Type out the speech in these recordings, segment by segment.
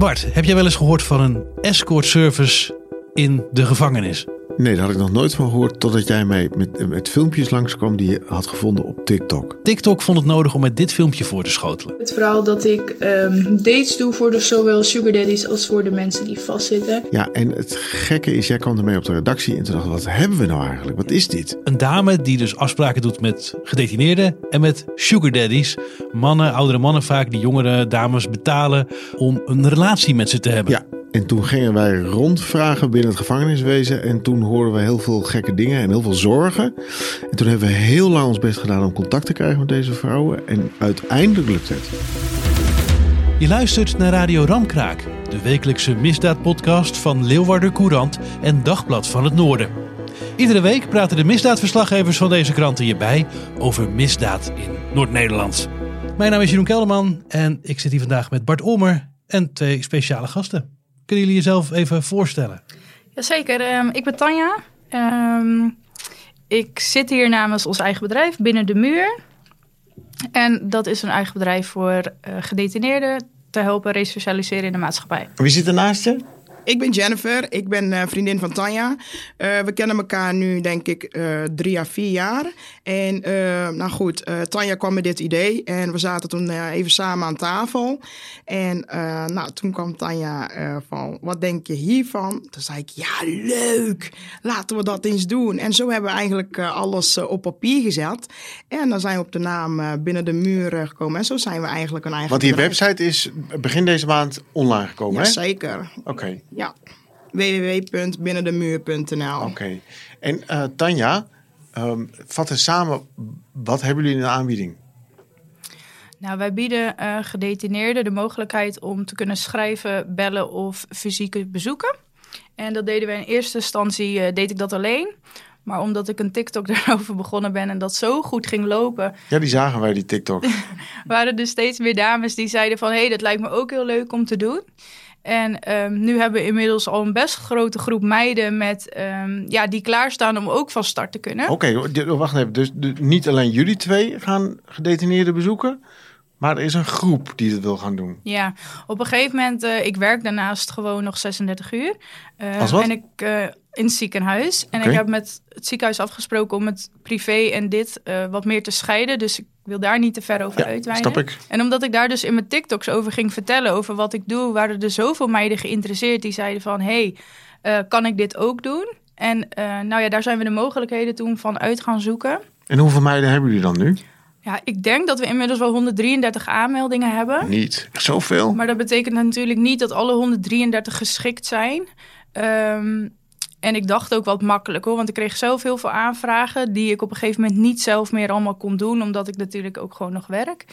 Bart, heb jij wel eens gehoord van een escort service in de gevangenis? Nee, daar had ik nog nooit van gehoord totdat jij mij met, met filmpjes langskwam die je had gevonden op TikTok. TikTok vond het nodig om met dit filmpje voor te schotelen. Het verhaal dat ik ehm, dates doe voor de, zowel sugar daddies als voor de mensen die vastzitten. Ja, en het gekke is, jij kwam ermee op de redactie en toen dacht ik, wat hebben we nou eigenlijk? Wat is dit? Een dame die dus afspraken doet met gedetineerden en met sugar daddies. Mannen, oudere mannen vaak, die jongere dames betalen om een relatie met ze te hebben. Ja, en toen gingen wij rondvragen binnen het gevangeniswezen. En toen hoorden we heel veel gekke dingen en heel veel zorgen. En toen hebben we heel lang ons best gedaan om contact te krijgen met deze vrouwen. En uiteindelijk lukt het. Je luistert naar Radio Ramkraak, de wekelijkse misdaadpodcast van Leeuwarder Courant en Dagblad van het Noorden. Iedere week praten de misdaadverslaggevers van deze kranten je bij over misdaad in Noord-Nederland. Mijn naam is Jeroen Kelderman en ik zit hier vandaag met Bart Olmer en twee speciale gasten. Kunnen jullie jezelf even voorstellen? Jazeker, um, ik ben Tanja. Um, ik zit hier namens ons eigen bedrijf, Binnen de Muur. En dat is een eigen bedrijf voor uh, gedetineerden te helpen resocialiseren in de maatschappij. Wie zit er naast je? Ik ben Jennifer, ik ben uh, vriendin van Tanja. Uh, we kennen elkaar nu, denk ik, uh, drie à vier jaar. En nou goed, Tanja kwam met dit idee en we zaten toen even samen aan tafel. En nou, toen kwam Tanja van, wat denk je hiervan? Toen zei ik, ja, leuk, laten we dat eens doen. En zo hebben we eigenlijk alles op papier gezet. En dan zijn we op de naam Binnen de Muur gekomen. En zo zijn we eigenlijk een eigen Want die bedrijf. website is begin deze maand online gekomen, hè? Jazeker. Oké. Okay. Ja, www.binnendemuur.nl. Oké. Okay. En uh, Tanja, um, vat eens samen, wat hebben jullie in de aanbieding? Nou, wij bieden uh, gedetineerden de mogelijkheid om te kunnen schrijven, bellen of fysieke bezoeken. En dat deden we in eerste instantie, uh, deed ik dat alleen. Maar omdat ik een TikTok daarover begonnen ben en dat zo goed ging lopen. Ja, die zagen wij, die TikTok. waren er steeds meer dames die zeiden van... hé, hey, dat lijkt me ook heel leuk om te doen. En um, nu hebben we inmiddels al een best grote groep meiden met, um, ja, die klaarstaan om ook van start te kunnen. Oké, okay, wacht even. Dus niet alleen jullie twee gaan gedetineerden bezoeken, maar er is een groep die het wil gaan doen. Ja, op een gegeven moment, uh, ik werk daarnaast gewoon nog 36 uur. Uh, Als wat? En ik uh, in het ziekenhuis. En okay. ik heb met het ziekenhuis afgesproken om het privé en dit wat meer te scheiden. Dus ik wil daar niet te ver over ja, uitweiden. Snap ik. En omdat ik daar dus in mijn TikToks over ging vertellen, over wat ik doe, waren er zoveel meiden geïnteresseerd die zeiden van, hey, uh, kan ik dit ook doen? En uh, nou ja, daar zijn we de mogelijkheden toen van uit gaan zoeken. En hoeveel meiden hebben jullie dan nu? Ja, ik denk dat we inmiddels wel 133 aanmeldingen hebben. Niet zoveel. Maar dat betekent natuurlijk niet dat alle 133 geschikt zijn. Um, en ik dacht ook wat makkelijk hoor, want ik kreeg zelf heel veel aanvragen die ik op een gegeven moment niet zelf meer allemaal kon doen, omdat ik natuurlijk ook gewoon nog werk.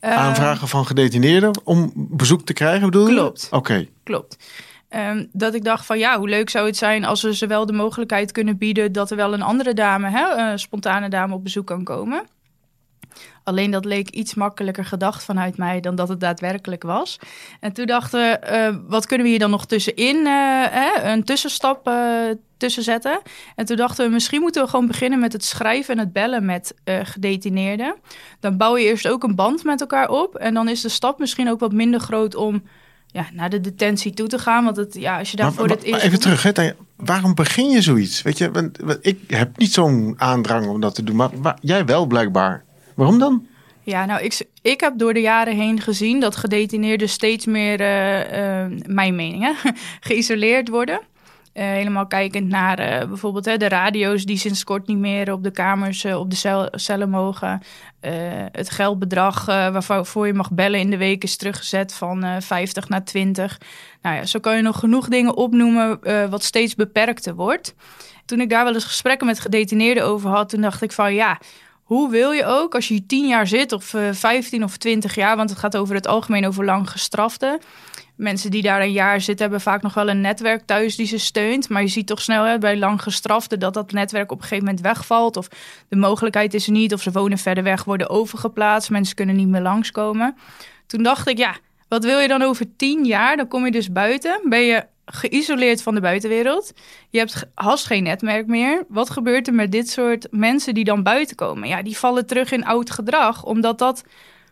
Uh, aanvragen van gedetineerden om bezoek te krijgen, bedoel je? Klopt. Oké. Okay. Klopt. Um, dat ik dacht van ja, hoe leuk zou het zijn als we ze wel de mogelijkheid kunnen bieden dat er wel een andere dame, hè, een spontane dame op bezoek kan komen. Alleen dat leek iets makkelijker gedacht vanuit mij dan dat het daadwerkelijk was. En toen dachten we, uh, wat kunnen we hier dan nog tussenin, uh, hè, een tussenstap uh, tussen zetten. En toen dachten we, misschien moeten we gewoon beginnen met het schrijven en het bellen met gedetineerden. Dan bouw je eerst ook een band met elkaar op. En dan is de stap misschien ook wat minder groot om ja, naar de detentie toe te gaan. Want het, ja, als je daarvoor maar, het eerst... Even terug, hè, waarom begin je zoiets? Weet je, want, ik heb niet zo'n aandrang om dat te doen, maar, maar jij wel blijkbaar. Waarom dan? Ja, nou, ik, ik heb door de jaren heen gezien dat gedetineerden steeds meer, uh, uh, mijn mening, hè, geïsoleerd worden. Uh, helemaal kijkend naar bijvoorbeeld de radio's die sinds kort niet meer op de kamers, op de cel, cellen mogen. het geldbedrag waarvoor je mag bellen in de week is teruggezet van 50 naar 20. Nou ja, zo kan je nog genoeg dingen opnoemen wat steeds beperkter wordt. Toen ik daar wel eens gesprekken met gedetineerden over had, toen dacht ik van ja, hoe wil je ook, als je tien jaar zit of uh, 15 of 20 jaar, want het gaat over het algemeen over lang gestraften. Mensen die daar een jaar zitten, hebben vaak nog wel een netwerk thuis die ze steunt. Maar je ziet toch snel hè, bij lang gestraften dat dat netwerk op een gegeven moment wegvalt. Of de mogelijkheid is er niet, of ze wonen verder weg, worden overgeplaatst. Mensen kunnen niet meer langskomen. Toen dacht ik, ja, wat wil je dan over tien jaar? Dan kom je dus buiten, ben je geïsoleerd van de buitenwereld. Je hebt haast geen netwerk meer. Wat gebeurt er met dit soort mensen die dan buiten komen? Ja, die vallen terug in oud gedrag, omdat dat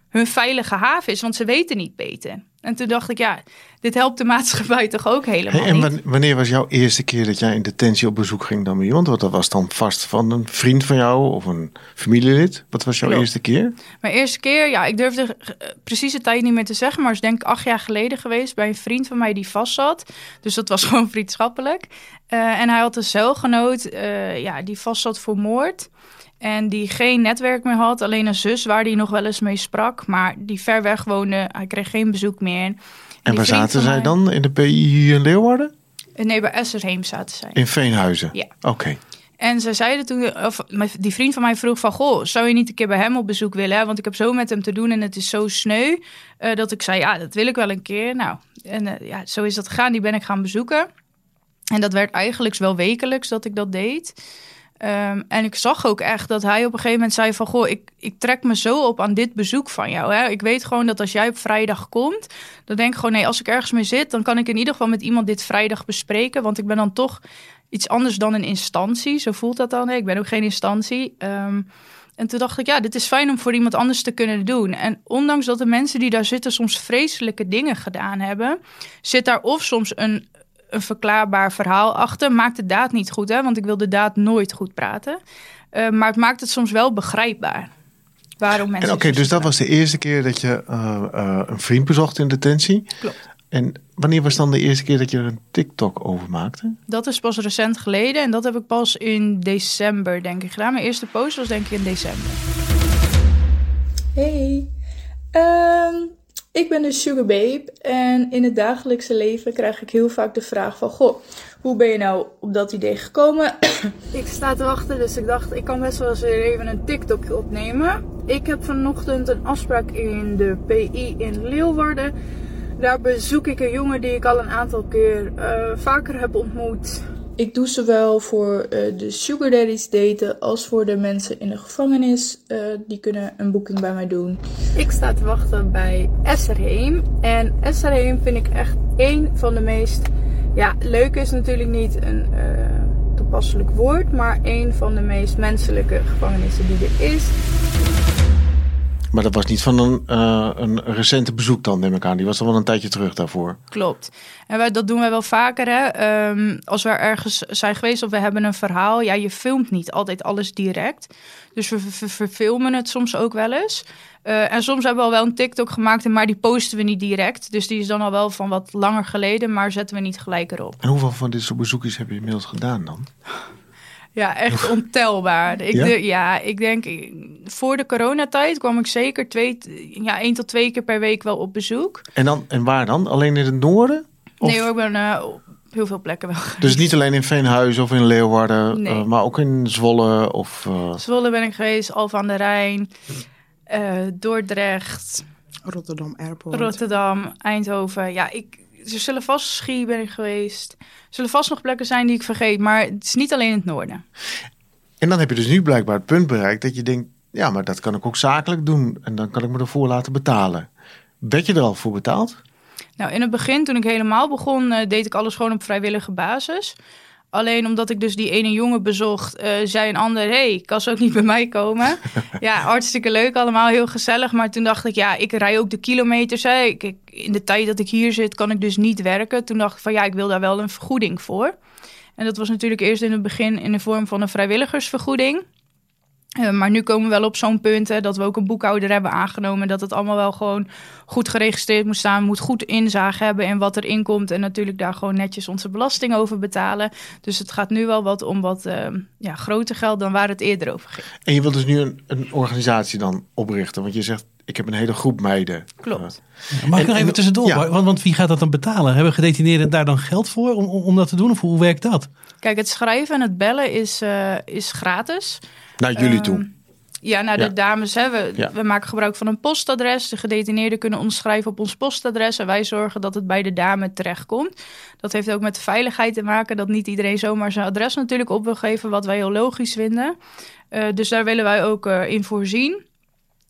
hun veilige haven is, want ze weten niet beter. En toen dacht ik, ja, dit helpt de maatschappij toch ook helemaal hey, en wanneer was jouw eerste keer dat jij in detentie op bezoek ging dan bij iemand? Want dat was dan vast van een vriend van jou of een familielid. Wat was jouw eerste keer? Mijn eerste keer, ja, ik durfde uh, precies de tijd niet meer te zeggen, maar is denk ik acht jaar geleden geweest bij een vriend van mij die vast zat. Dus dat was gewoon vriendschappelijk. Uh, en hij had een celgenoot, uh, ja, die vast zat voor moord. En die geen netwerk meer had. Alleen een zus waar hij nog wel eens mee sprak. Maar die ver weg woonde. Hij kreeg geen bezoek meer. En, en waar zaten zij dan? In de PI hier in Leeuwarden? Nee, bij Esserheem zaten zij. In Veenhuizen? Ja. Oké. En ze zeiden toen, of die vriend van mij vroeg van, goh, zou je niet een keer bij hem op bezoek willen? Hè? Want ik heb zo met hem te doen en het is zo sneu. Uh, dat ik zei, ja, dat wil ik wel een keer. Nou, en uh, ja, zo is dat gegaan. Die ben ik gaan bezoeken. En dat werd eigenlijk wel wekelijks dat ik dat deed. Um, en ik zag ook echt dat hij op een gegeven moment zei van... goh, ik, ik trek me zo op aan dit bezoek van jou. Hè? Ik weet gewoon dat als jij op vrijdag komt... dan denk ik gewoon, nee, als ik ergens mee zit... dan kan ik in ieder geval met iemand dit vrijdag bespreken. Want ik ben dan toch iets anders dan een instantie. Zo voelt dat dan. Ik ben ook geen instantie. Um, en toen dacht ik, ja, dit is fijn om voor iemand anders te kunnen doen. En ondanks dat de mensen die daar zitten soms vreselijke dingen gedaan hebben... zit daar of soms een een verklaarbaar verhaal achter. Maakt de daad niet goed, hè? want ik wil de daad nooit goed praten. Uh, maar het maakt het soms wel begrijpbaar. Waarom mensen. Oké, dus dat was de eerste keer dat je uh, uh, een vriend bezocht in detentie. Klopt. En wanneer was dan de eerste keer dat je er een TikTok over maakte? Dat is pas recent geleden en dat heb ik pas in december, denk ik, gedaan. Mijn eerste post was denk ik in december. Hey. Um, ik ben een sugar babe en in het dagelijkse leven krijg ik heel vaak de vraag van... Goh, hoe ben je nou op dat idee gekomen? ik sta te wachten, dus ik dacht ik kan best wel eens even een TikTok opnemen. Ik heb vanochtend een afspraak in de PI in Leeuwarden. Daar bezoek ik een jongen die ik al een aantal keer uh, vaker heb ontmoet. Ik doe zowel voor uh, de sugar daddies daten als voor de mensen in de gevangenis. Uh, die kunnen een boeking bij mij doen. Ik sta te wachten bij Esserheem. En Esserheem vind ik echt één van de meest... Ja, leuk is natuurlijk niet een uh, toepasselijk woord. Maar één van de meest menselijke gevangenissen die er is. Maar dat was niet van een, uh, een recente bezoek dan, neem ik aan. Die was al wel een tijdje terug daarvoor. Klopt. En wij, dat doen wij wel vaker. Hè? Um, als we ergens zijn geweest of we hebben een verhaal. Ja, je filmt niet altijd alles direct. Dus we verfilmen het soms ook wel eens. Uh, en soms hebben we al wel een TikTok gemaakt, maar die posten we niet direct. Dus die is dan al wel van wat langer geleden, maar zetten we niet gelijk erop. En hoeveel van dit soort bezoekjes heb je inmiddels gedaan dan? Ja, echt ontelbaar. Ik ja? De, ja, ik denk voor de coronatijd kwam ik zeker twee, ja, één tot twee keer per week wel op bezoek. En, dan, en waar dan? Alleen in het noorden? Of? Nee hoor, ik ben uh, op heel veel plekken wel geweest. Dus niet alleen in Veenhuizen of in Leeuwarden, nee. uh, maar ook in Zwolle of... Uh... Zwolle ben ik geweest, Alphen aan de Rijn, Dordrecht... Rotterdam Airport. Rotterdam, Eindhoven. Ja, ik, er zullen vast Schie ben ik geweest. Er zullen vast nog plekken zijn die ik vergeet, maar het is niet alleen in het noorden. En dan heb je dus nu blijkbaar het punt bereikt dat je denkt, ja, maar dat kan ik ook zakelijk doen en dan kan ik me ervoor laten betalen. Werd je er al voor betaald? Nou, in het begin, toen ik helemaal begon, uh, deed ik alles gewoon op vrijwillige basis. Alleen omdat ik dus die ene jongen bezocht, uh, zei een ander: hey, kan ze ook niet bij mij komen? ja, hartstikke leuk, allemaal heel gezellig. Maar toen dacht ik: ja, ik rij ook de kilometers. Hè. Ik, ik, in de tijd dat ik hier zit, kan ik dus niet werken. Toen dacht ik: van ja, ik wil daar wel een vergoeding voor. En dat was natuurlijk eerst in het begin in de vorm van een vrijwilligersvergoeding. Uh, maar nu komen we wel op zo'n punt hè, dat we ook een boekhouder hebben aangenomen. Dat het allemaal wel gewoon goed geregistreerd moet staan. Moet goed inzage hebben in wat er inkomt. En natuurlijk daar gewoon netjes onze belasting over betalen. Dus het gaat nu wel wat om wat uh, ja, groter geld dan waar het eerder over ging. En je wilt dus nu een, een organisatie dan oprichten? Want je zegt, ik heb een hele groep meiden. Klopt. Uh, mag ik nog even tussendoor? Ja. Want, want wie gaat dat dan betalen? Hebben gedetineerden daar dan geld voor om, om dat te doen? Of hoe werkt dat? Kijk, het schrijven en het bellen is, uh, is gratis. Naar jullie toe? Uh, Ja, naar de dames. Hè. We, Ja. we maken gebruik van een postadres. De gedetineerden kunnen ons schrijven op ons postadres. En wij zorgen dat het bij de dame terechtkomt. Dat heeft ook met de veiligheid te maken. Dat niet iedereen zomaar zijn adres natuurlijk op wil geven. Wat wij heel logisch vinden. Eh, dus daar willen wij ook eh, in voorzien.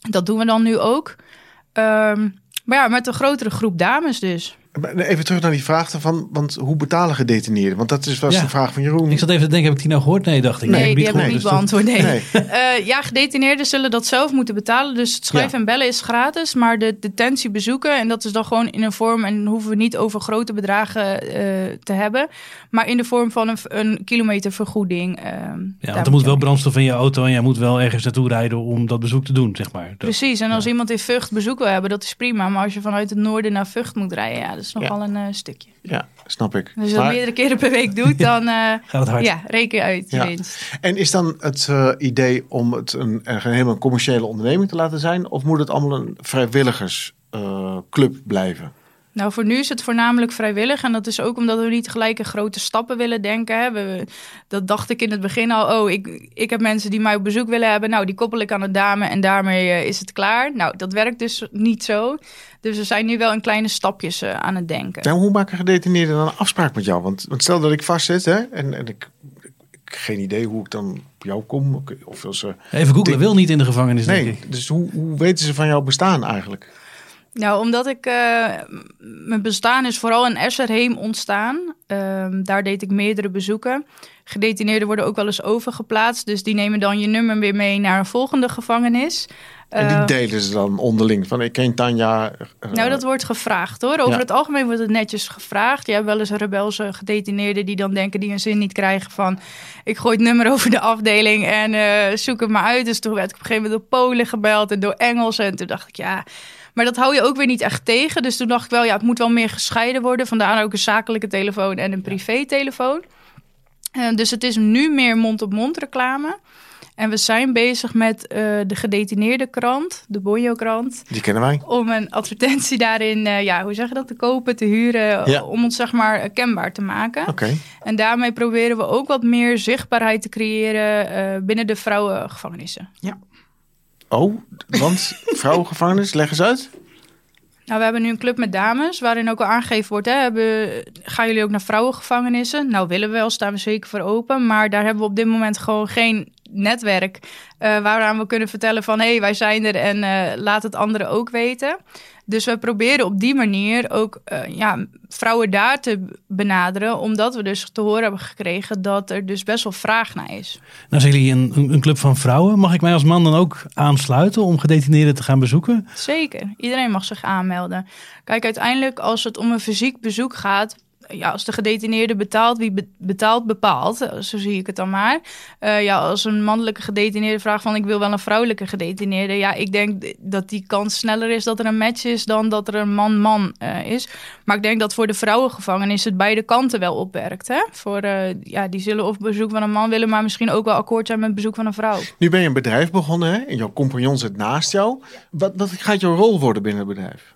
Dat doen we dan nu ook. Ehm, maar ja, met een grotere groep dames dus. Maar Even terug naar die vraag van, want hoe betalen gedetineerden? Want dat is was Ja. de vraag van Jeroen. Ik zat even te denken, heb ik die nou gehoord? Nee, dacht ik. Nee, heb die heb ik niet dus beantwoord. Nee. Nee. Eh, ja, gedetineerden zullen dat zelf moeten betalen. Dus het schrijven Ja. en bellen is gratis. Maar de detentie bezoeken, en dat is dan gewoon in een vorm... en dan hoeven we niet over grote bedragen eh, te hebben... maar in de vorm van een, een kilometervergoeding. ehm, daar Ja, want moet er moet wel brandstof in je auto en jij moet wel ergens naartoe rijden om dat bezoek te doen, zeg maar. Precies, en als iemand in Vught bezoek wil hebben, dat is prima. Maar als je vanuit het noorden naar Vught moet rijden, ja, dat is nogal een eh, stukje. Ja, snap ik. Dus als je dat meerdere keren per week doet, dan eh, Gaat het hard. ja, reken je uit je Ja. winst. En is dan het eh, idee om het een, een helemaal commerciële onderneming te laten zijn? Of moet het allemaal een vrijwilligersclub blijven? Nou, voor nu is het voornamelijk vrijwillig. En dat is ook omdat we niet gelijk in grote stappen willen denken. Hè. We, dat dacht ik in het begin al. Oh, ik, ik heb mensen die mij op bezoek willen hebben. Nou, die koppel ik aan de dame en daarmee eh, is het klaar. Nou, dat werkt dus niet zo. Dus we zijn nu wel in kleine stapjes eh, aan het denken. Nou, hoe maken gedetineerden dan een afspraak met jou? Want, want stel dat ik vastzit hè, en, en ik, geen idee hoe ik dan op jou kom. Of als Even googlen, Denk- wil niet in de gevangenis, denk nee, ik. dus hoe, hoe weten ze van jouw bestaan eigenlijk? Nou, omdat ik... eh, mijn bestaan is vooral in Esserheem ontstaan. Ehm, daar deed ik meerdere bezoeken. Gedetineerden worden ook wel eens overgeplaatst. Dus die nemen dan je nummer weer mee naar een volgende gevangenis. En die Eh, delen ze dan onderling. Van ik ken Tanja. eh, Nou, dat wordt gevraagd hoor. Over Ja. het algemeen wordt het netjes gevraagd. Je hebt wel eens rebelse gedetineerden die dan denken die een zin niet krijgen van... ik gooi het nummer over de afdeling en zoek het maar uit. Dus toen werd ik op een gegeven moment door Polen gebeld en door Engelsen. En toen dacht ik ja... Maar dat hou je ook weer niet echt tegen. Dus toen dacht ik wel, ja, het moet wel meer gescheiden worden. Vandaar ook een zakelijke telefoon en een privé-telefoon. Eh, dus het is nu meer mond-op-mond reclame. En we zijn bezig met eh, de gedetineerde krant, de Bonjo-krant Die kennen wij. om een advertentie daarin, eh, ja, hoe zeg je dat, te kopen, te huren, Ja. om ons zeg maar kenbaar te maken. Oké. En daarmee proberen we ook wat meer zichtbaarheid te creëren binnen de vrouwengevangenissen. Oh, want vrouwengevangenis, leg eens uit. Nou, we hebben nu een club met dames, waarin ook al aangegeven wordt, hè, hebben, gaan jullie ook naar vrouwengevangenissen? Nou, willen we wel, staan we zeker voor open, maar daar hebben we op dit moment gewoon geen netwerk eh, waaraan we kunnen vertellen van, hé, hey, wij zijn er en eh, laat het anderen ook weten. Dus we proberen op die manier ook eh, ja, vrouwen daar te benaderen, omdat we dus te horen hebben gekregen dat er dus best wel vraag naar is. Nou zijn jullie een, een, een club van vrouwen. Mag ik mij als man dan ook aansluiten om gedetineerden te gaan bezoeken? Zeker, iedereen mag zich aanmelden. Kijk, uiteindelijk als het om een fysiek bezoek gaat, ja, als de gedetineerde betaalt, wie be- betaalt, bepaalt. Zo zie ik het dan maar. Eh, ja, als een mannelijke gedetineerde vraagt van ik wil wel een vrouwelijke gedetineerde. Ja, ik denk dat die kans sneller is dat er een match is dan dat er een man-man eh, is. Maar ik denk dat voor de vrouwengevangenis het beide kanten wel opwerkt. Hè? Voor, eh, ja, die zullen of bezoek van een man willen, maar misschien ook wel akkoord zijn met bezoek van een vrouw. Nu ben je een bedrijf begonnen hè? en jouw compagnon zit naast jou. Wat, wat gaat jouw rol worden binnen het bedrijf?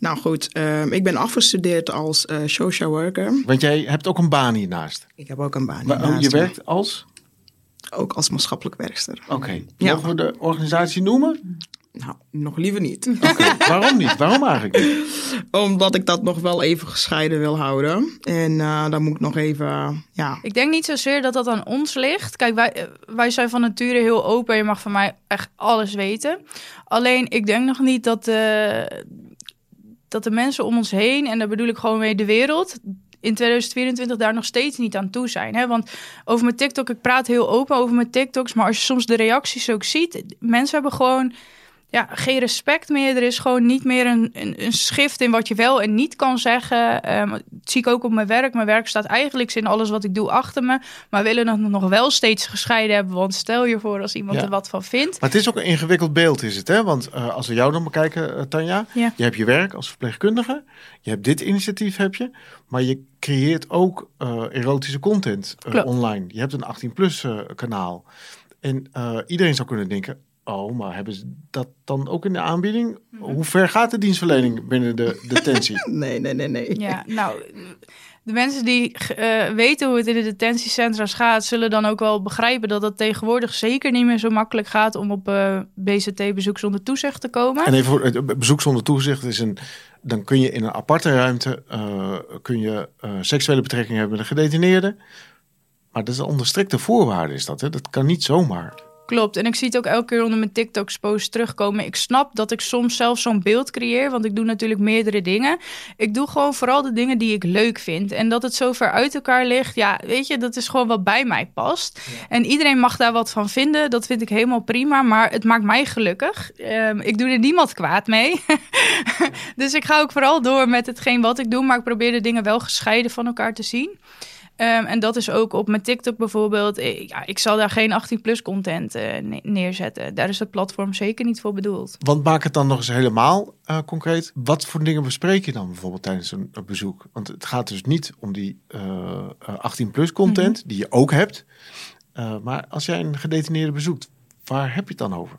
Nou goed, ehm, ik ben afgestudeerd als eh, social worker. Want jij hebt ook een baan hiernaast. Ik heb ook een baan Waar- oh, hiernaast, je ja. werkt als? Ook als maatschappelijk werkster. Oké. Ja. Mogen we de organisatie noemen? Nou, nog liever niet. Waarom niet? Waarom eigenlijk niet? Omdat ik dat nog wel even gescheiden wil houden. En eh, dan moet ik nog even, ja... Ik denk niet zozeer dat dat aan ons ligt. Kijk, wij, eh, wij zijn van nature heel open. Je mag van mij echt alles weten. Alleen, ik denk nog niet dat, eh, dat de mensen om ons heen... en daar bedoel ik gewoon mee de wereld... in 2024 daar nog steeds niet aan toe zijn. Hè? Want over mijn TikTok, ik praat heel open over mijn TikToks... maar als je soms de reacties ook ziet... mensen hebben gewoon ja, geen respect meer. Er is gewoon niet meer een, een, een schrift in wat je wel en niet kan zeggen. Ehm, dat zie ik ook op mijn werk. Mijn werk staat eigenlijk in alles wat ik doe achter me. Maar willen het nog wel steeds gescheiden hebben. Want stel je voor als iemand Ja. er wat van vindt. Maar het is ook een ingewikkeld beeld, is het hè? Want eh, als we jou dan bekijken, eh, Tanja. Ja. Je hebt je werk als verpleegkundige. Je hebt dit initiatief, heb je. Maar je creëert ook eh, erotische content online. Je hebt een 18-plus eh, kanaal. En iedereen zou kunnen denken... Oh, maar hebben ze dat dan ook in de aanbieding? Mhm. Hoe ver gaat de dienstverlening binnen de detentie? Nee, nee, nee, nee. Ja, nou, de mensen die eh, weten hoe het in de detentiecentra's gaat, zullen dan ook wel begrijpen dat het tegenwoordig zeker niet meer zo makkelijk gaat om op uh, BCT-bezoek zonder toezicht te komen. En even voor het bezoek zonder toezicht is een. Dan kun je in een aparte ruimte kun je, seksuele betrekking hebben met een gedetineerde. Maar dat is onder strikte voorwaarden is dat. Hè? Dat kan niet zomaar. Klopt. En ik zie het ook elke keer onder mijn TikToks posts terugkomen. Ik snap dat ik soms zelf zo'n beeld creëer, want ik doe natuurlijk meerdere dingen. Ik doe gewoon vooral de dingen die ik leuk vind. En dat het zo ver uit elkaar ligt, ja, weet je, dat is gewoon wat bij mij past. En iedereen mag daar wat van vinden. Dat vind ik helemaal prima, maar het maakt mij gelukkig. Um, ik doe er niemand kwaad mee. dus ik ga ook vooral door met hetgeen wat ik doe, maar ik probeer de dingen wel gescheiden van elkaar te zien. Ehm, en dat is ook op mijn TikTok bijvoorbeeld. Ik, ja, ik zal daar geen 18-plus content uh, neerzetten. Daar is het platform zeker niet voor bedoeld. Want maak het dan nog eens helemaal uh, concreet. Wat voor dingen bespreek je dan bijvoorbeeld tijdens een, bezoek? Want het gaat dus niet om die uh, eh, 18-plus content, mhm. die je ook hebt. maar als jij een gedetineerde bezoekt, waar heb je het dan over?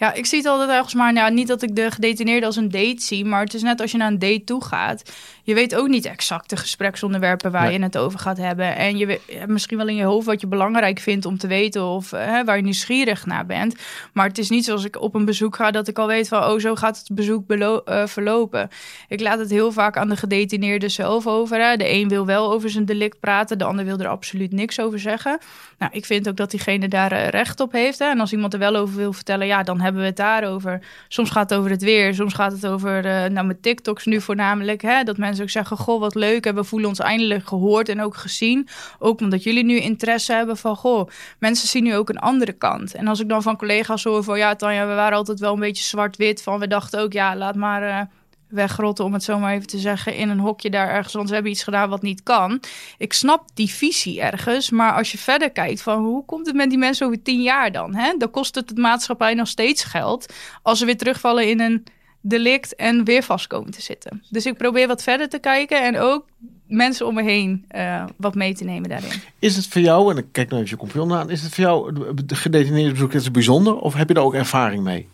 Ja, ik zie het altijd ergens maar, nou, niet dat ik de gedetineerde als een date zie, maar het is net als je naar een date toe gaat. Je weet ook niet exact de gespreksonderwerpen waar je het over gaat hebben. En je hebt misschien wel in je hoofd wat je belangrijk vindt om te weten of hè, waar je nieuwsgierig naar bent. Maar het is niet zoals ik op een bezoek ga dat ik al weet van, oh, zo gaat het bezoek uh, verlopen. Ik laat het heel vaak aan de gedetineerde zelf over. Hè. De een wil wel over zijn delict praten, de ander wil er absoluut niks over zeggen. Nou, ik vind ook dat diegene daar eh, recht op heeft. Hè. En als iemand er wel over wil vertellen, ja, dan hebben we het daarover. Soms gaat het over het weer, soms gaat het over, uh, nou, mijn TikToks nu voornamelijk, hè, dat mensen ook zeggen, goh, wat leuk, en we voelen ons eindelijk gehoord en ook gezien. Ook omdat jullie nu interesse hebben van, goh, mensen zien nu ook een andere kant. En als ik dan van collega's hoor van, ja, Tanja, we waren altijd wel een beetje zwart-wit, van we dachten ook, ja, laat maar... Uh, wegrotten, om het zo maar even te zeggen, in een hokje daar ergens. Want we hebben iets gedaan wat niet kan. Ik snap die visie ergens. Maar als je verder kijkt van hoe komt het met die mensen over tien jaar dan? Hè? Dan kost het het maatschappij nog steeds geld. Als ze weer terugvallen in een delict en weer vast komen te zitten. Dus ik probeer wat verder te kijken en ook mensen om me heen uh, wat mee te nemen daarin. Is het voor jou, en ik kijk nou even je compagnon aan, is het voor jou de gedetineerde bezoek is bijzonder of heb je daar ook ervaring mee?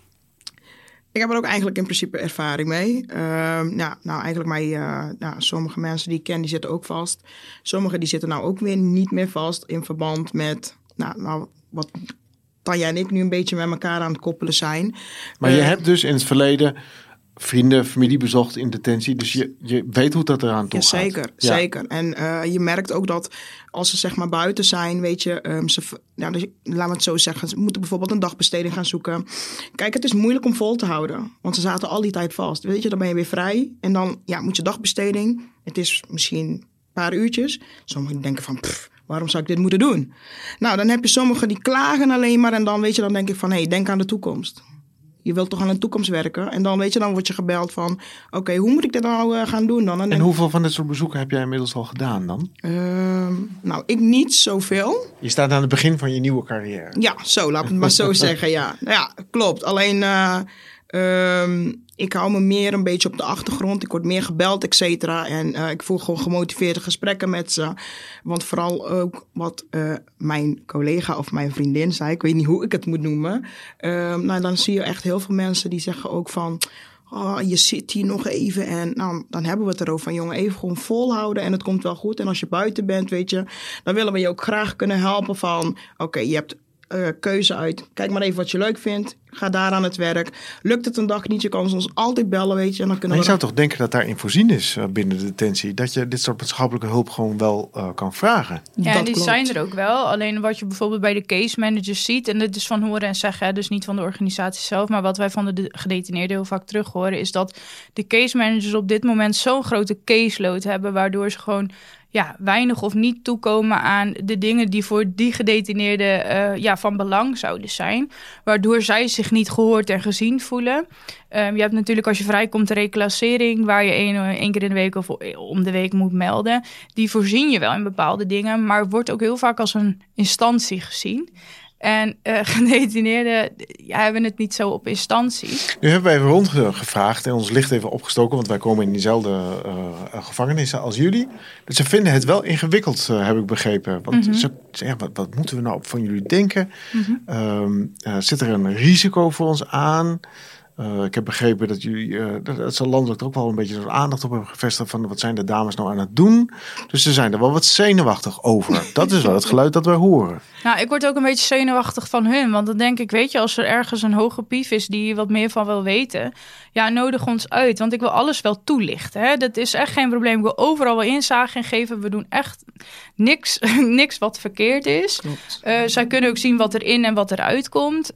Ik heb er ook eigenlijk in principe ervaring mee. Uh, nou, nou, eigenlijk mij, uh, nou, sommige mensen die ik ken, die zitten ook vast. Sommigen die zitten nou ook weer niet meer vast in verband met, nou, nou wat Tanja en ik nu een beetje met elkaar aan het koppelen zijn. Maar je eh, hebt dus in het verleden vrienden, familie bezocht in detentie. Dus je, je weet hoe dat eraan toe ja, zeker, gaat. Ja. Zeker. En uh, je merkt ook dat als ze zeg maar buiten zijn, weet je, um, ze, ja, dus, laten we het zo zeggen, ze moeten bijvoorbeeld een dagbesteding gaan zoeken. Kijk, het is moeilijk om vol te houden, want ze zaten al die tijd vast. Weet je, dan ben je weer vrij en dan ja, moet je dagbesteding. Het is misschien een paar uurtjes. Sommigen denken van, pff, waarom zou ik dit moeten doen? Nou, dan heb je sommigen die klagen alleen maar en dan weet je, dan denk ik van, hé, hey, denk aan de toekomst je wilt toch aan een toekomst werken. En dan weet je, dan word je gebeld van, oké, hoe moet ik dit nou uh, gaan doen dan? En, hoeveel van dit soort bezoeken heb jij inmiddels al gedaan dan? Uh, nou, ik niet zoveel. Je staat aan het begin van je nieuwe carrière. Ja, zo, laat het maar zo zeggen, ja. Ja, klopt. Alleen... Uh, ik hou me meer een beetje op de achtergrond. Ik word meer gebeld, et cetera. En uh, ik voel gewoon gemotiveerde gesprekken met ze. Want vooral ook wat uh, mijn collega of mijn vriendin zei, ik weet niet hoe ik het moet noemen. Uh, nou, dan zie je echt heel veel mensen die zeggen ook van. Oh, je zit hier nog even. En nou, dan hebben we het erover van jongen, even gewoon volhouden en het komt wel goed. En als je buiten bent, weet je, dan willen we je ook graag kunnen helpen van oké, je hebt uh, keuze uit. Kijk maar even wat je leuk vindt. Ga daar aan het werk. Lukt het een dag niet, je kan ons altijd bellen, weet je. En dan kunnen maar je zou toch denken dat daarin voorzien is uh, binnen de detentie. Dat je dit soort maatschappelijke hulp gewoon wel uh, kan vragen. Ja, dat die klopt. zijn er ook wel. Alleen wat je bijvoorbeeld bij de case managers ziet. En dit is van horen en zeggen. Dus niet van de organisatie zelf. Maar wat wij van de gedetineerden heel vaak terug horen. Is dat de case managers op dit moment zo'n grote caseload hebben. Waardoor ze gewoon ja, weinig of niet toekomen aan de dingen die voor die gedetineerden uh, ja, van belang zouden zijn. Waardoor zij zich niet gehoord en gezien voelen. Um, je hebt natuurlijk als je vrijkomt de reclassering, waar je één, één keer in de week of om de week moet melden. Die voorzien je wel in bepaalde dingen, maar wordt ook heel vaak als een instantie gezien. En uh, gedetineerden ja, hebben het niet zo op instantie. Nu hebben wij even rondgevraagd en ons licht even opgestoken, want wij komen in diezelfde uh, gevangenissen als jullie. Dus ze vinden het wel ingewikkeld, uh, heb ik begrepen. Want mm -hmm. ze zeggen, wat, wat, moeten we nou van jullie denken? Mm -hmm. um, zit er een risico voor ons aan? Uh, ik heb begrepen dat jullie, uh, dat, ze landelijk ook wel een beetje zo'n aandacht op hebben gevestigd van wat zijn de dames nou aan het doen. Dus ze zijn er wel wat zenuwachtig over. Dat is wel het geluid dat wij horen. Nou, ik word ook een beetje zenuwachtig van hun. Want dan denk ik, weet je, als er ergens een hoge pief is die wat meer van wil weten, ja, nodig ons uit. Want ik wil alles wel toelichten. Hè? Dat is echt geen probleem. Ik wil overal wel inzage in geven. We doen echt niks, niks wat verkeerd is. Uh, zij kunnen ook zien wat erin en wat eruit komt.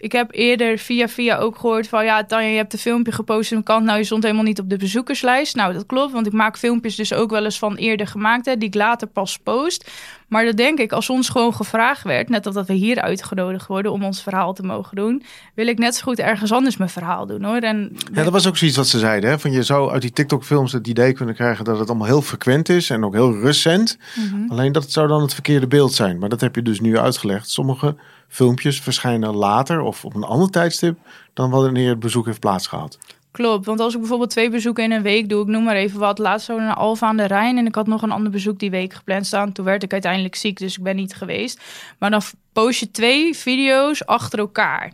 Ik heb eerder via via ook gehoord van ja, Tanja, je hebt een filmpje gepost en kant. Nou, je stond helemaal niet op de bezoekerslijst. Nou, dat klopt, want ik maak filmpjes dus ook wel eens van eerder gemaakt, die ik later pas post. Maar dat denk ik, als ons gewoon gevraagd werd, net dat we hier uitgenodigd worden om ons verhaal te mogen doen, wil ik net zo goed ergens anders mijn verhaal doen hoor. En ja, dat was ook zoiets wat ze zeiden. Hè? Van je zou uit die TikTok-films het idee kunnen krijgen dat het allemaal heel frequent is en ook heel recent. Mhm. Alleen dat zou dan het verkeerde beeld zijn. Maar dat heb je dus nu uitgelegd. Sommige filmpjes verschijnen later of op een ander tijdstip dan wanneer het bezoek heeft plaatsgehad. Klopt, want als ik bijvoorbeeld twee bezoeken in een week doe, ik noem maar even wat, laatst zo naar Alfa aan de Rijn en ik had nog een ander bezoek die week gepland staan. Toen werd ik uiteindelijk ziek, dus ik ben niet geweest. Maar dan post je twee video's achter elkaar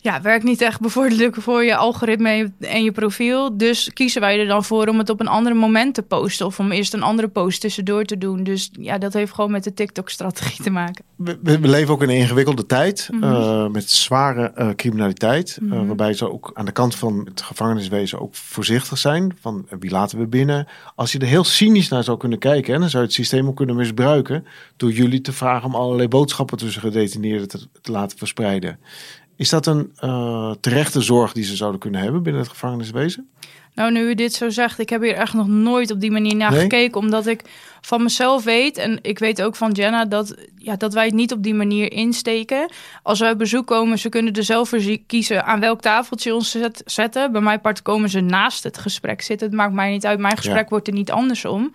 ja, werkt niet echt bevorderlijk voor je algoritme en je profiel. Dus kiezen wij er dan voor om het op een ander moment te posten. Of om eerst een andere post tussendoor te doen. Dus ja, dat heeft gewoon met de TikTok-strategie te maken. We, we, leven ook in een ingewikkelde tijd. Mhm. Eh, met zware uh, criminaliteit. Eh, mhm. waarbij ze ook aan de kant van het gevangeniswezen ook voorzichtig zijn. Van wie laten we binnen? Als je er heel cynisch naar zou kunnen kijken. Hè, dan zou je het systeem ook kunnen misbruiken. Door jullie te vragen om allerlei boodschappen tussen gedetineerden te, te laten verspreiden. Is dat een uh, terechte zorg die ze zouden kunnen hebben binnen het gevangeniswezen? Nou, nu u dit zo zegt, ik heb hier echt nog nooit op die manier naar gekeken. Omdat ik van mezelf weet, en ik weet ook van Jenna, dat, ja, dat wij het niet op die manier insteken. Als wij bezoek komen, ze kunnen er zelf voor kiezen aan welk tafeltje ons zetten. Bij mij part komen ze naast het gesprek zitten. Het maakt mij niet uit, mijn gesprek wordt er niet andersom.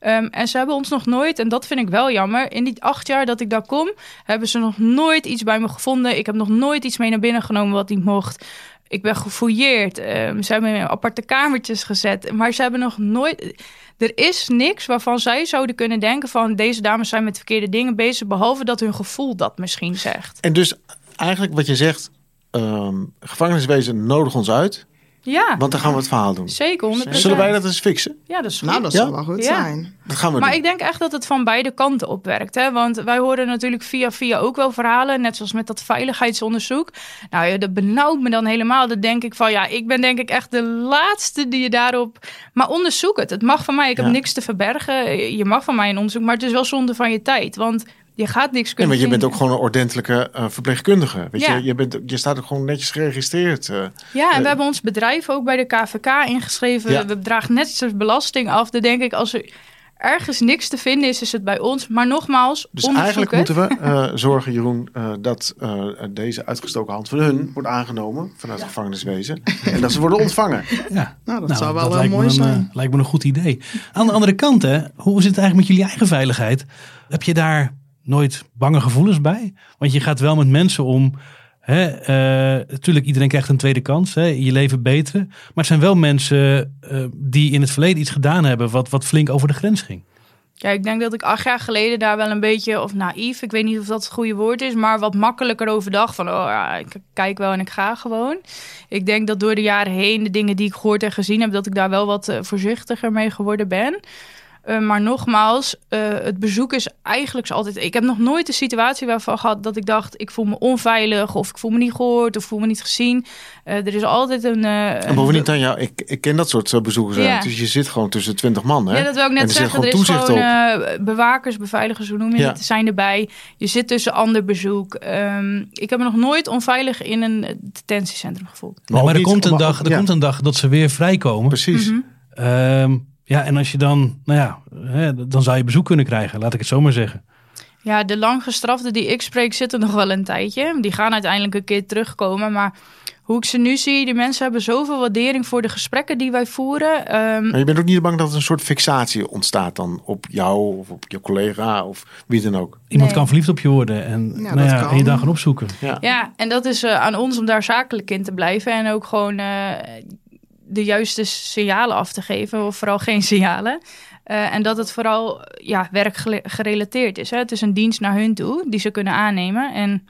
Um, en ze hebben ons nog nooit, en dat vind ik wel jammer, in die acht jaar dat ik daar kom, hebben ze nog nooit iets bij me gevonden. Ik heb nog nooit iets mee naar binnen genomen wat niet mocht. Ik ben gefouilleerd. Um, ze hebben me in aparte kamertjes gezet. Maar ze hebben nog nooit. Er is niks waarvan zij zouden kunnen denken: van deze dames zijn met verkeerde dingen bezig. Behalve dat hun gevoel dat misschien zegt. En dus eigenlijk wat je zegt: um, gevangeniswezen nodig ons uit. Ja. Want dan gaan we het verhaal doen. Zeker, 100%. Zullen wij dat eens fixen? Ja, dat is goed. Nou, dat zou wel goed zijn. Dat gaan we maar doen. ik denk echt dat het van beide kanten opwerkt. Hè? Want wij horen natuurlijk via via ook wel verhalen. Net zoals met dat veiligheidsonderzoek. Nou ja, dat benauwt me dan helemaal. Dan denk ik van, ja, ik ben denk ik echt de laatste die je daarop... Maar onderzoek het. Het mag van mij. Ik heb niks te verbergen. Je mag van mij een onderzoek. Maar het is wel zonde van je tijd. Want je gaat niks kunnen. Nee, maar je bent ook gewoon een ordentelijke uh, verpleegkundige. Weet je, je, bent, je staat ook gewoon netjes geregistreerd. Uh, ja, en we hebben ons bedrijf ook bij de KVK ingeschreven. We dragen net belasting af. Dan denk ik, als er ergens niks te vinden is, is het bij ons. Maar nogmaals, Dus eigenlijk moeten we uh, zorgen, Jeroen, dat deze uitgestoken hand van hun wordt aangenomen vanuit het gevangeniswezen. en dat ze worden ontvangen. Ja, nou, dat nou, zou wel dat mooi zijn. Een, lijkt me een goed idee. Aan de andere kant, hè, hoe zit het eigenlijk met jullie eigen veiligheid? Heb je daar nooit bange gevoelens bij. Want je gaat wel met mensen om. Hè, natuurlijk, iedereen krijgt een tweede kans. Hè, je leven beter. Maar het zijn wel mensen uh, die in het verleden iets gedaan hebben. wat, wat flink over de grens ging. Ja, ik denk dat ik acht jaar geleden daar wel een beetje, of naïef, ik weet niet of dat het goede woord is, maar wat makkelijker over dacht. Van, oh ja, ik kijk wel en ik ga gewoon. Ik denk dat door de jaren heen, de dingen die ik gehoord en gezien heb, dat ik daar wel wat uh, voorzichtiger mee geworden ben. Uh, maar nogmaals, uh, het bezoek is eigenlijk altijd. Ik heb nog nooit een situatie waarvan gehad dat ik dacht: ik voel me onveilig, of ik voel me niet gehoord, of voel me niet gezien. Uh, er is altijd een. en bovendien, Tanja, ik, ik ken dat soort bezoekers. Ja. Dus je zit gewoon tussen twintig man. Hè? Ja, dat wil ik net zeggen. Er is gewoon bewakers, beveiligers, hoe noem je ja. het, zijn erbij. Je zit tussen ander bezoek. Um, ik heb me nog nooit onveilig in een detentiecentrum gevoeld. Maar, maar er, komt een, dag, er komt een dag dat ze weer vrijkomen. Precies. Mm -hmm. um, ja, en als je dan, nou ja, hè, dan zou je bezoek kunnen krijgen, laat ik het zo maar zeggen. Ja, de langgestraften die ik spreek zitten nog wel een tijdje. Die gaan uiteindelijk een keer terugkomen. Maar hoe ik ze nu zie, die mensen hebben zoveel waardering voor de gesprekken die wij voeren. Um... Maar je bent ook niet bang dat er een soort fixatie ontstaat dan op jou of op je collega of wie dan ook? Iemand kan verliefd op je worden en, ja, nou ja, en je dan gaan opzoeken. Ja, ja en dat is uh, aan ons om daar zakelijk in te blijven. En ook gewoon... Uh, de juiste signalen af te geven, of vooral geen signalen. Uh, en dat het vooral ja, werkgerelateerd is. Hè? Het is een dienst naar hun toe die ze kunnen aannemen. En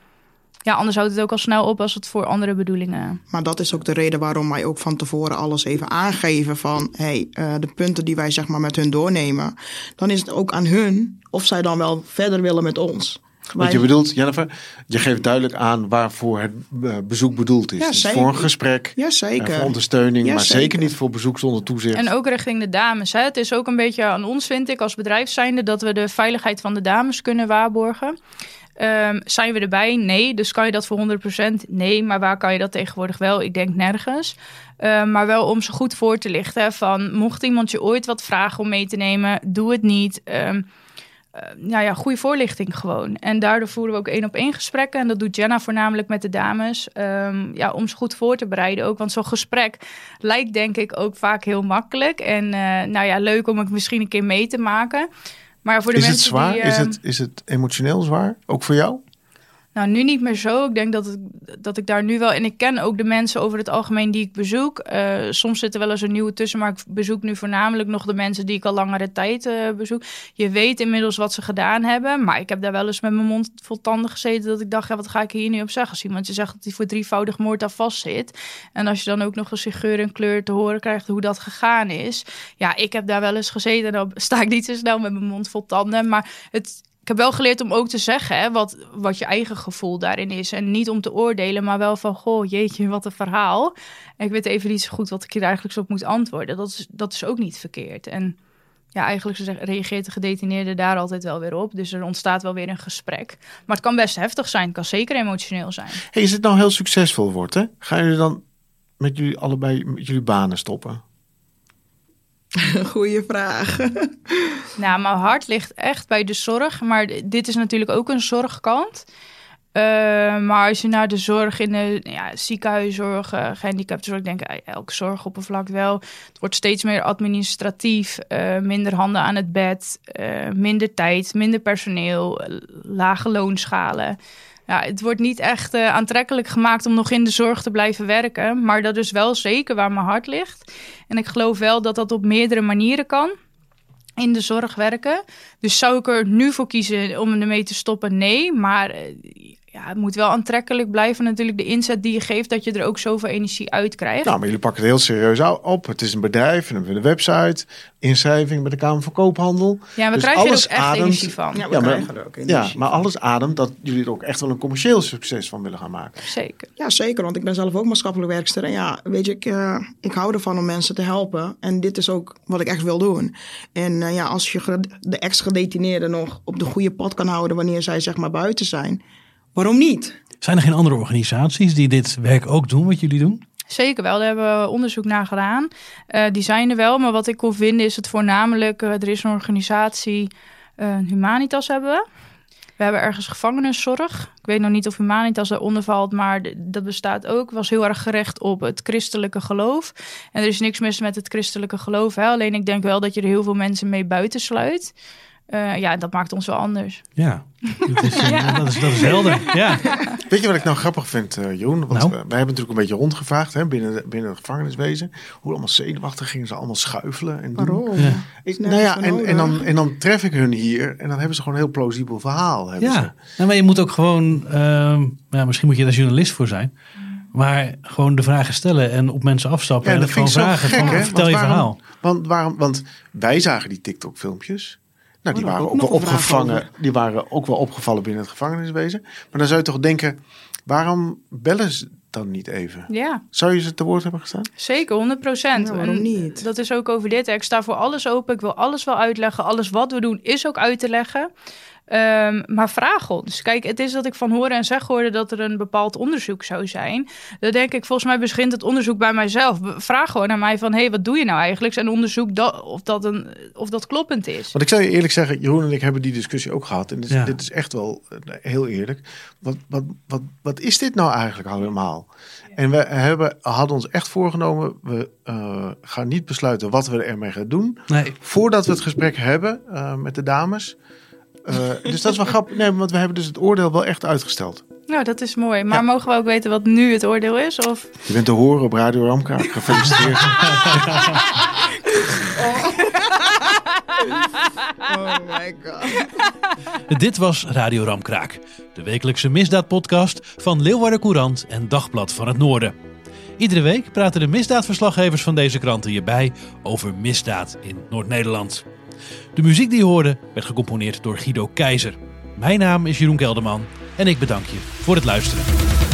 ja, anders houdt het ook al snel op als het voor andere bedoelingen. Maar dat is ook de reden waarom wij ook van tevoren alles even aangeven van hey, uh, de punten die wij zeg maar met hun doornemen. Dan is het ook aan hun of zij dan wel verder willen met ons. Wat je bedoelt, Jennifer, je geeft duidelijk aan waarvoor het eh, bezoek bedoeld is. Ja, Dus zeker. voor een gesprek, Ja, zeker. voor ondersteuning, Ja, maar zeker. zeker. niet voor bezoek zonder toezicht. En ook richting de dames. Hè. Het is ook een beetje aan ons, vind ik, als bedrijf zijnde, dat we de veiligheid van de dames kunnen waarborgen. Ehm, zijn we erbij? Nee. Dus kan je dat voor 100%? Nee. Maar waar kan je dat tegenwoordig wel? Ik denk nergens. Ehm, maar wel om ze goed voor te lichten. Van mocht iemand je ooit wat vragen om mee te nemen, doe het niet. Ehm, eh, nou ja, goede voorlichting gewoon. En daardoor voeren we ook één op één gesprekken. En dat doet Jenna voornamelijk met de dames. Ehm, ja, om ze goed voor te bereiden ook. Want zo'n gesprek lijkt denk ik ook vaak heel makkelijk. En eh, nou ja, leuk om het misschien een keer mee te maken. Maar voor de is het mensen zwaar? die... is, eh, het, is het emotioneel zwaar? Ook voor jou? Nou, nu niet meer zo. Ik denk dat, het, dat ik daar nu wel... En ik ken ook de mensen over het algemeen die ik bezoek. Eh, soms zit er wel eens een nieuwe tussen, maar ik bezoek nu voornamelijk nog de mensen die ik al langere tijd eh, bezoek. Je weet inmiddels wat ze gedaan hebben, maar ik heb daar wel eens met mijn mond vol tanden gezeten dat ik dacht, ja, wat ga ik hier nu op zeggen? Als iemand je zegt dat hij voor drievoudig moord daar vast zit. En als je dan ook nog eens in geur en kleur te horen krijgt hoe dat gegaan is. Ja, ik heb daar wel eens gezeten en dan sta ik niet zo snel met mijn mond vol tanden, maar het... Ik heb wel geleerd om ook te zeggen hè, wat, wat je eigen gevoel daarin is. En niet om te oordelen, maar wel van, goh, jeetje, wat een verhaal. Ik weet even niet zo goed wat ik hier eigenlijk op moet antwoorden. Dat is, dat is ook niet verkeerd. En ja, eigenlijk reageert de gedetineerde daar altijd wel weer op. Dus er ontstaat wel weer een gesprek. Maar het kan best heftig zijn. Het kan zeker emotioneel zijn. Is het nou heel succesvol wordt, hè? Gaan jullie dan met jullie allebei met jullie banen stoppen? Goeie vraag. Nou, mijn hart ligt echt bij de zorg. Maar dit is natuurlijk ook een zorgkant. Eh, maar als je naar de zorg in de ja, ziekenhuiszorg, uh, gehandicaptenzorg, ik denk eh, elke zorgoppervlak wel. Het wordt steeds meer administratief, eh, minder handen aan het bed, minder tijd, minder personeel, lage loonschalen. Ja, het wordt niet echt eh, aantrekkelijk gemaakt om nog in de zorg te blijven werken. Maar dat is wel zeker waar mijn hart ligt. En ik geloof wel dat dat op meerdere manieren kan in de zorg werken. Dus zou ik er nu voor kiezen om ermee te stoppen? Nee, maar eh, ja, het moet wel aantrekkelijk blijven natuurlijk de inzet die je geeft... dat je er ook zoveel energie uit krijgt. Nou, maar jullie pakken het heel serieus op. Het is een bedrijf en een website, inschrijving bij de Kamer van Koophandel. ja, we dus krijgen er ook echt ademt- energie van. Ja, we Ja, maar- krijgen er ook Ja, maar van. alles ademt dat jullie er ook echt wel een commercieel succes van willen gaan maken. Zeker. Ja, zeker. Want ik ben zelf ook maatschappelijk werkster. En ja, weet je, ik, eh, ik hou ervan om mensen te helpen. En dit is ook wat ik echt wil doen. En eh, ja, als je de ex-gedetineerden nog op de goede pad kan houden wanneer zij zeg maar buiten zijn. Waarom niet? Zijn er geen andere organisaties die dit werk ook doen, wat jullie doen? Zeker wel, daar hebben we onderzoek naar gedaan. Eh, die zijn er wel, maar wat ik kon vinden is het voornamelijk... eh, er is een organisatie, eh, Humanitas hebben we. We hebben ergens gevangenenzorg. Ik weet nog niet of Humanitas daaronder valt, maar dat bestaat ook. Was heel erg gericht op het christelijke geloof. En er is niks mis met het christelijke geloof. Hè? Alleen ik denk wel dat je er heel veel mensen mee buitensluit. Eh ja, dat maakt ons wel anders. Ja, dat is, eh, Ja. Dat, is, dat is helder. Ja. Weet je wat ik nou grappig vind, eh Jeroen? Want Nou? we- wij hebben natuurlijk een beetje rondgevraagd hè, binnen, de- binnen het gevangeniswezen. Hoe allemaal zenuwachtig gingen ze allemaal schuifelen. En doen. Waarom? Ja. Ik, nergens nou ja, en, en, dan, en dan tref ik hun hier en dan hebben ze gewoon een heel plausibel verhaal. Hebben ze. Ja, Nou, maar je moet ook gewoon, ehm, ja, misschien moet je daar journalist voor zijn, maar gewoon de vragen stellen en op mensen afstappen Ja, en dat gewoon vind ik zo vragen gek, van hè? vertel Want je waarom- verhaal. Want, waarom, want wij zagen die TikTok-filmpjes. Nou, die Oh, waren ook wel opgevangen. Die waren ook wel opgevallen binnen het gevangeniswezen. Maar dan zou je toch denken, waarom bellen ze dan niet even? Ja, Zou je ze te woord hebben gestaan? zeker, 100 procent. Ja, waarom niet? Dat is ook over dit. hè. Ik sta voor alles open. Ik wil alles wel uitleggen. Alles wat we doen is ook uit te leggen. Ehm, maar vraag ons. Kijk, het is dat ik van horen en zeggen hoorde dat er een bepaald onderzoek zou zijn. Dan denk ik, volgens mij begint het onderzoek bij mijzelf. Vraag gewoon aan mij van, hé, hey, wat doe je nou eigenlijk? En onderzoek dat, of, dat een, of dat kloppend is. Want ik zou je eerlijk zeggen, Jeroen en ik hebben die discussie ook gehad. En dit, Ja. dit is echt wel eh, heel eerlijk. Wat, wat, wat, wat is dit nou eigenlijk allemaal? En we hebben, hadden ons echt voorgenomen, we eh, gaan niet besluiten wat we ermee gaan doen. Nee, Voordat we het gesprek hebben eh, met de dames. Eh, dus dat is wel grappig. Nee, want we hebben dus het oordeel wel echt uitgesteld. Nou, dat is mooi. Maar Ja. mogen we ook weten wat nu het oordeel is? Of... Je bent te horen op Radio Ramkraak. Gefeliciteerd. Oh my god. Dit was Radio Ramkraak, de wekelijkse misdaadpodcast van Leeuwarden Courant en Dagblad van het Noorden. Iedere week praten de misdaadverslaggevers van deze kranten hierbij over misdaad in Noord-Nederland. De muziek die je hoorde werd gecomponeerd door Guido Keizer. Mijn naam is Jeroen Kelderman en ik bedank je voor het luisteren.